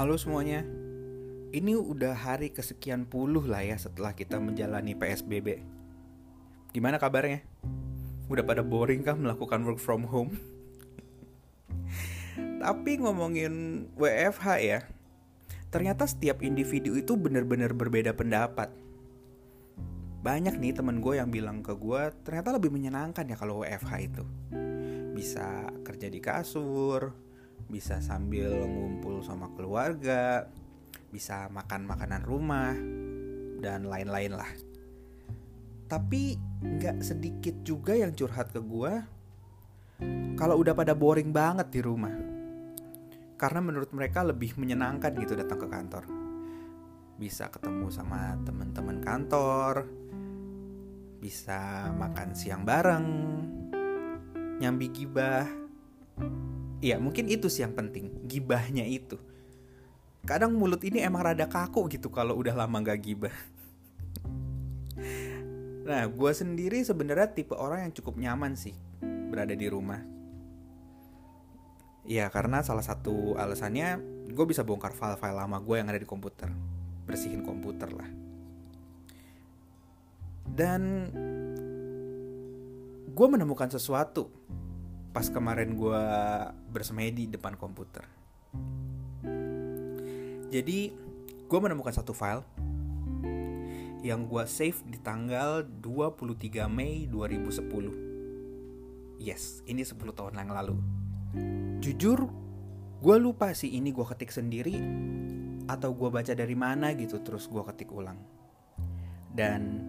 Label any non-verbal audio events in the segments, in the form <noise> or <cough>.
Halo semuanya, ini udah hari kesekian puluh lah ya setelah kita menjalani PSBB. Gimana kabarnya? Udah pada boring kah melakukan work from home? <laughs> Tapi ngomongin WFH ya, ternyata setiap individu itu benar-benar berbeda pendapat. Banyak nih temen gue yang bilang ke gue, ternyata lebih menyenangkan ya kalau WFH itu. Bisa kerja di kasur, bisa sambil ngumpul sama keluarga, bisa makan makanan rumah, dan lain-lain lah. Tapi nggak sedikit juga yang curhat ke gue kalau udah pada boring banget di rumah. Karena menurut mereka lebih menyenangkan gitu datang ke kantor. Bisa ketemu sama teman-teman kantor, bisa makan siang bareng, nyambi gibah, Iya mungkin itu sih yang penting Gibahnya itu. Kadang mulut ini emang rada kaku gitu Kalau udah lama gak gibah. <laughs> Nah gue sendiri sebenarnya tipe orang yang cukup nyaman sih Berada di rumah. Ya karena salah satu alasannya Gue bisa bongkar file-file lama gue yang ada di komputer. Bersihin komputer lah. Dan Gue menemukan sesuatu pas kemarin gue bersemedi depan komputer. Jadi gue menemukan satu file yang gue save di tanggal 23 Mei 2010. Yes, ini 10 tahun yang lalu. Jujur, gue lupa sih ini gue ketik sendiri atau gue baca dari mana gitu terus gue ketik ulang. Dan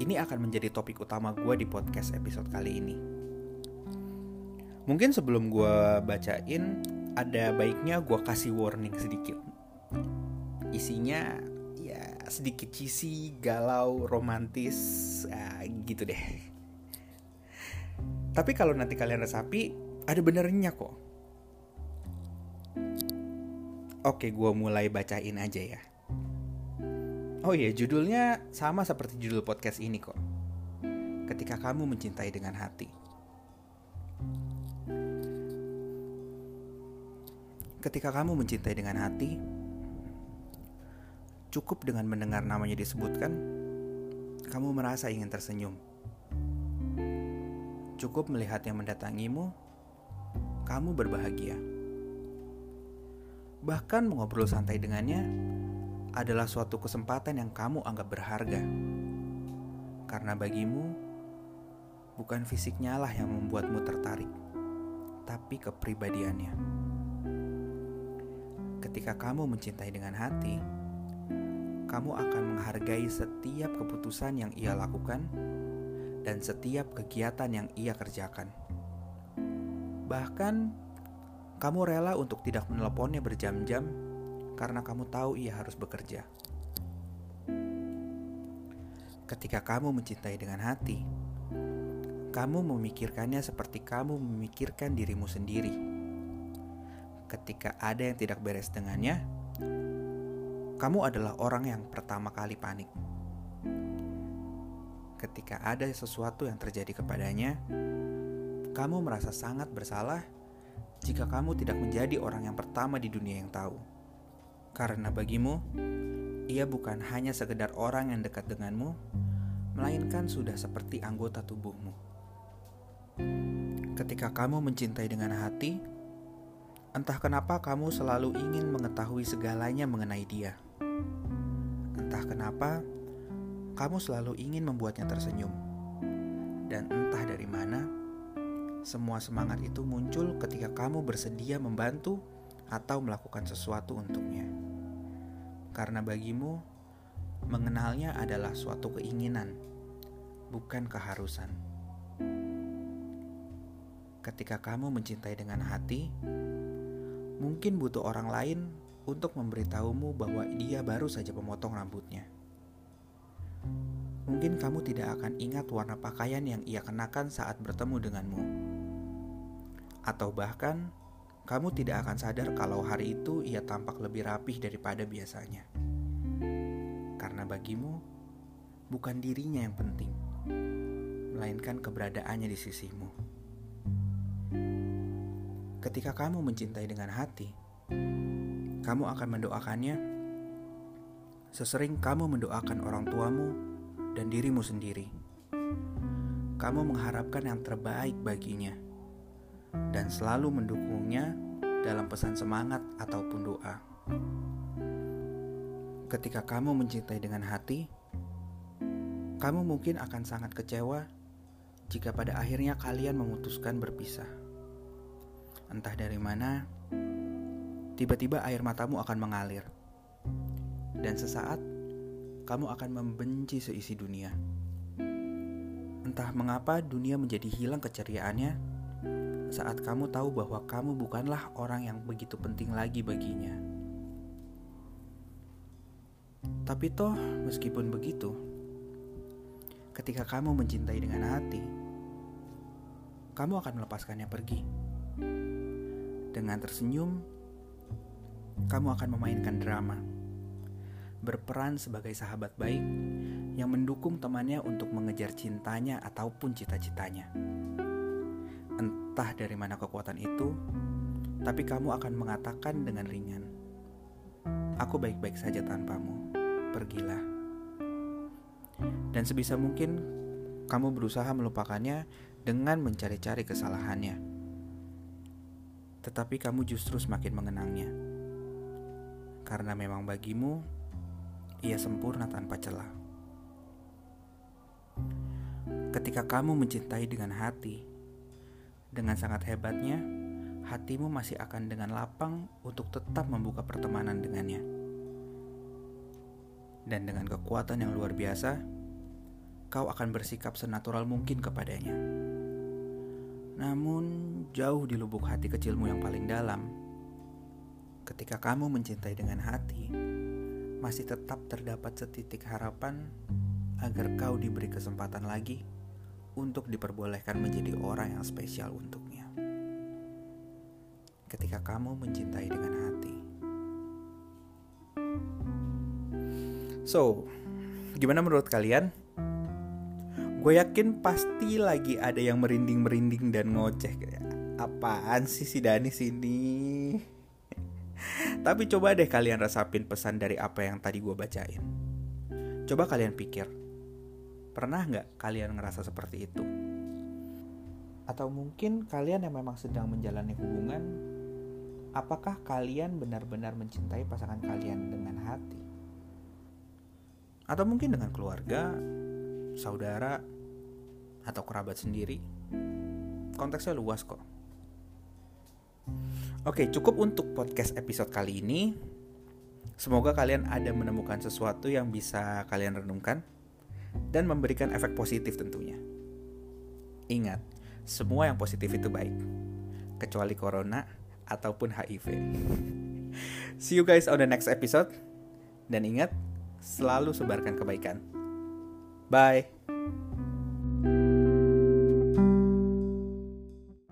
ini akan menjadi topik utama gue di podcast episode kali ini. Mungkin sebelum gue bacain ada baiknya gue kasih warning sedikit. Isinya ya sedikit cheesy, galau, romantis, ya, gitu deh. Tapi kalau nanti kalian resapi, ada benernya kok. Oke, gue mulai bacain aja ya. Oh iya, judulnya sama seperti judul podcast ini kok. Ketika kamu mencintai dengan hati. Ketika kamu mencintai dengan hati, cukup dengan mendengar namanya disebutkan, kamu merasa ingin tersenyum. Cukup melihat yang mendatangimu, kamu berbahagia. Bahkan mengobrol santai dengannya adalah suatu kesempatan yang kamu anggap berharga. Karena bagimu, bukan fisiknya lah yang membuatmu tertarik, tapi kepribadiannya ketika kamu mencintai dengan hati, kamu akan menghargai setiap keputusan yang ia lakukan dan setiap kegiatan yang ia kerjakan. Bahkan, kamu rela untuk tidak menelponnya berjam-jam karena kamu tahu ia harus bekerja. Ketika kamu mencintai dengan hati, kamu memikirkannya seperti kamu memikirkan dirimu sendiri ketika ada yang tidak beres dengannya, kamu adalah orang yang pertama kali panik. Ketika ada sesuatu yang terjadi kepadanya, kamu merasa sangat bersalah jika kamu tidak menjadi orang yang pertama di dunia yang tahu. Karena bagimu, ia bukan hanya sekedar orang yang dekat denganmu, melainkan sudah seperti anggota tubuhmu. Ketika kamu mencintai dengan hati, Entah kenapa kamu selalu ingin mengetahui segalanya mengenai dia. Entah kenapa kamu selalu ingin membuatnya tersenyum. Dan entah dari mana, semua semangat itu muncul ketika kamu bersedia membantu atau melakukan sesuatu untuknya. Karena bagimu, mengenalnya adalah suatu keinginan, bukan keharusan. Ketika kamu mencintai dengan hati, Mungkin butuh orang lain untuk memberitahumu bahwa dia baru saja memotong rambutnya. Mungkin kamu tidak akan ingat warna pakaian yang ia kenakan saat bertemu denganmu. Atau bahkan, kamu tidak akan sadar kalau hari itu ia tampak lebih rapih daripada biasanya. Karena bagimu, bukan dirinya yang penting, melainkan keberadaannya di sisimu. Ketika kamu mencintai dengan hati, kamu akan mendoakannya sesering kamu mendoakan orang tuamu dan dirimu sendiri. Kamu mengharapkan yang terbaik baginya dan selalu mendukungnya dalam pesan semangat ataupun doa. Ketika kamu mencintai dengan hati, kamu mungkin akan sangat kecewa jika pada akhirnya kalian memutuskan berpisah. Entah dari mana, tiba-tiba air matamu akan mengalir, dan sesaat kamu akan membenci seisi dunia. Entah mengapa dunia menjadi hilang keceriaannya saat kamu tahu bahwa kamu bukanlah orang yang begitu penting lagi baginya. Tapi toh, meskipun begitu, ketika kamu mencintai dengan hati, kamu akan melepaskannya pergi. Dengan tersenyum, kamu akan memainkan drama berperan sebagai sahabat baik yang mendukung temannya untuk mengejar cintanya ataupun cita-citanya. Entah dari mana kekuatan itu, tapi kamu akan mengatakan dengan ringan, "Aku baik-baik saja tanpamu, pergilah." Dan sebisa mungkin kamu berusaha melupakannya dengan mencari-cari kesalahannya. Tetapi kamu justru semakin mengenangnya. Karena memang bagimu ia sempurna tanpa celah. Ketika kamu mencintai dengan hati, dengan sangat hebatnya, hatimu masih akan dengan lapang untuk tetap membuka pertemanan dengannya. Dan dengan kekuatan yang luar biasa, kau akan bersikap senatural mungkin kepadanya. Namun, jauh di lubuk hati kecilmu yang paling dalam, ketika kamu mencintai dengan hati, masih tetap terdapat setitik harapan agar kau diberi kesempatan lagi untuk diperbolehkan menjadi orang yang spesial untuknya. Ketika kamu mencintai dengan hati. So, gimana menurut kalian? Gue yakin pasti lagi ada yang merinding-merinding dan ngoceh apaan sih si Dani sini? <laughs> Tapi coba deh kalian resapin pesan dari apa yang tadi gue bacain. Coba kalian pikir, pernah nggak kalian ngerasa seperti itu? Atau mungkin kalian yang memang sedang menjalani hubungan, apakah kalian benar-benar mencintai pasangan kalian dengan hati? Atau mungkin dengan keluarga, saudara, atau kerabat sendiri? Konteksnya luas kok. Oke, cukup untuk podcast episode kali ini. Semoga kalian ada menemukan sesuatu yang bisa kalian renungkan dan memberikan efek positif tentunya. Ingat, semua yang positif itu baik, kecuali corona ataupun HIV. <laughs> See you guys on the next episode. Dan ingat, selalu sebarkan kebaikan. Bye.